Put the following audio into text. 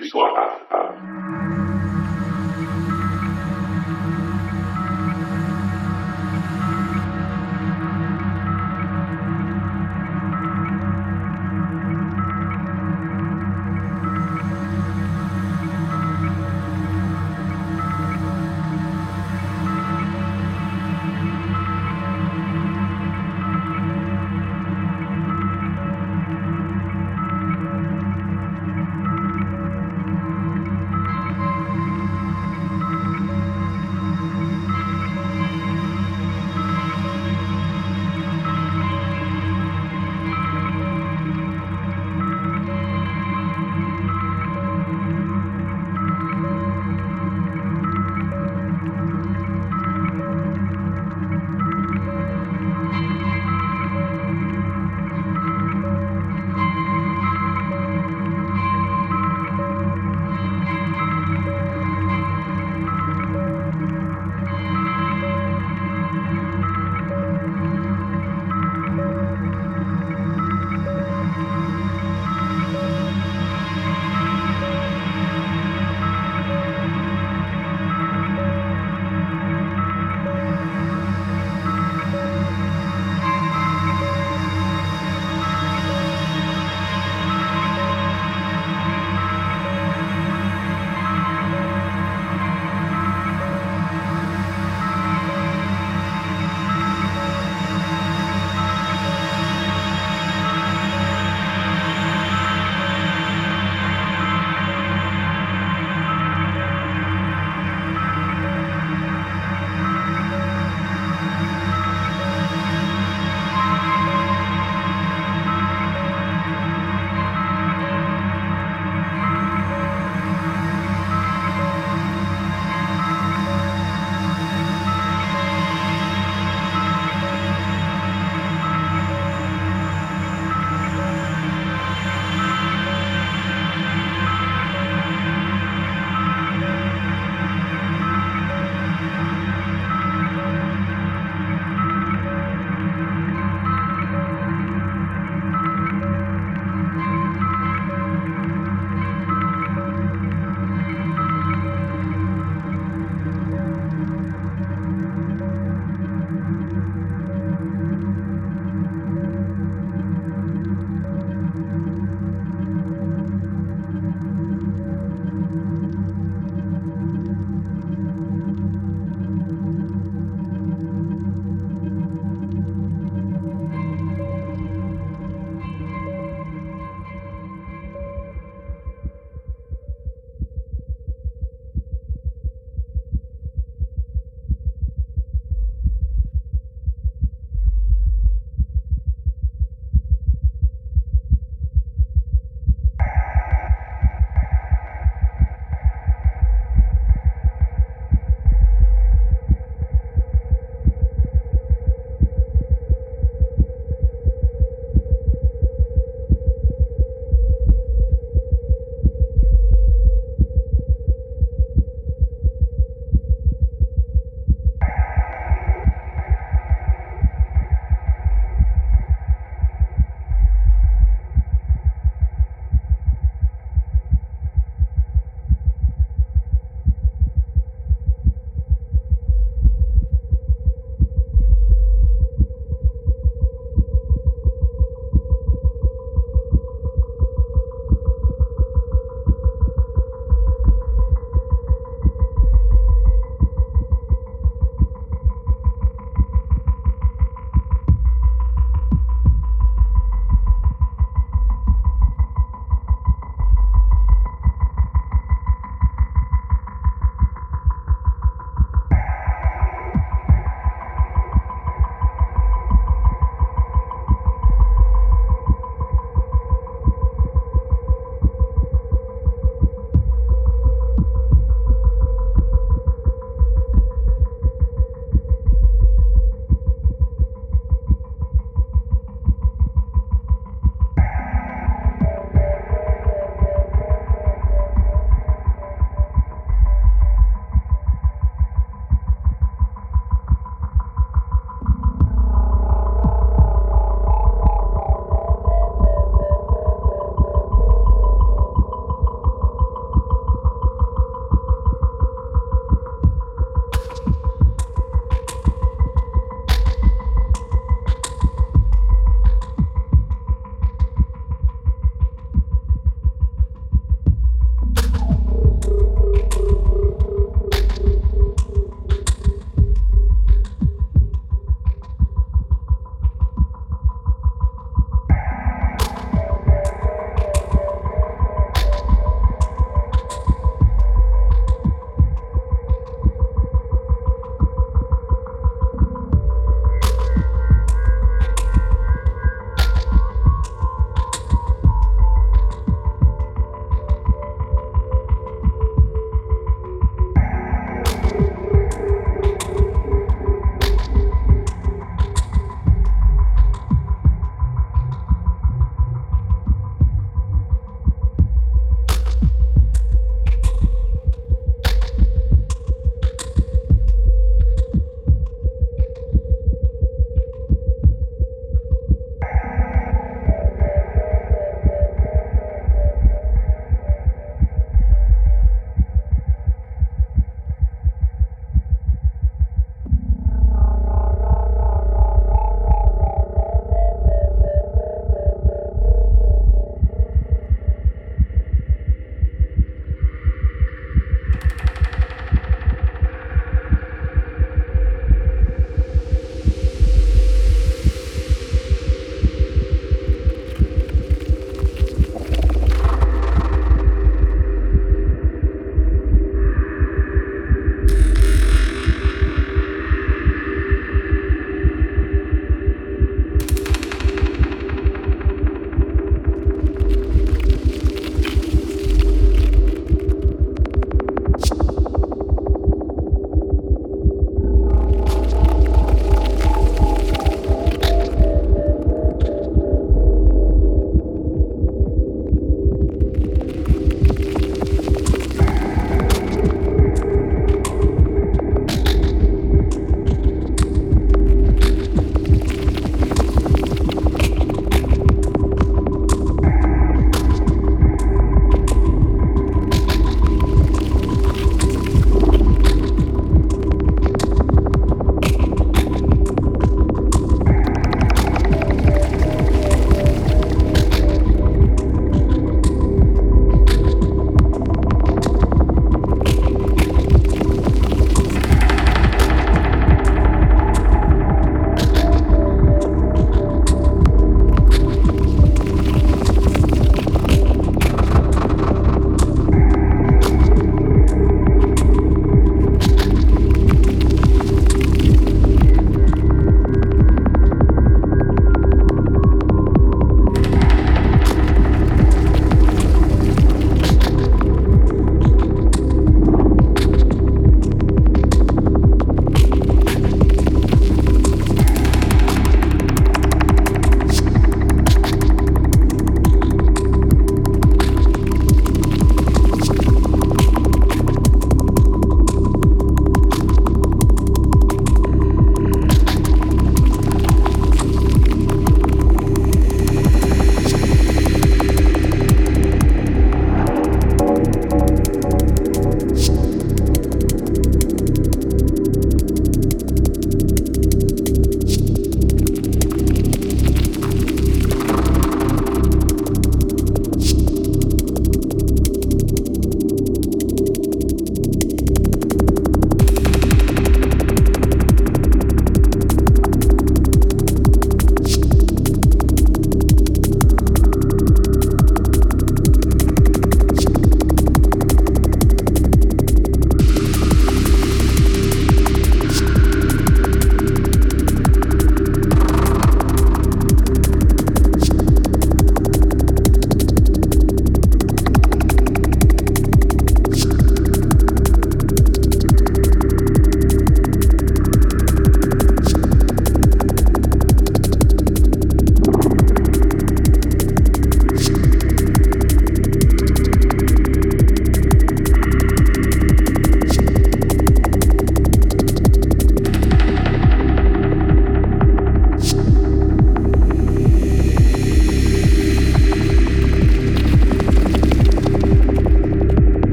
victoire.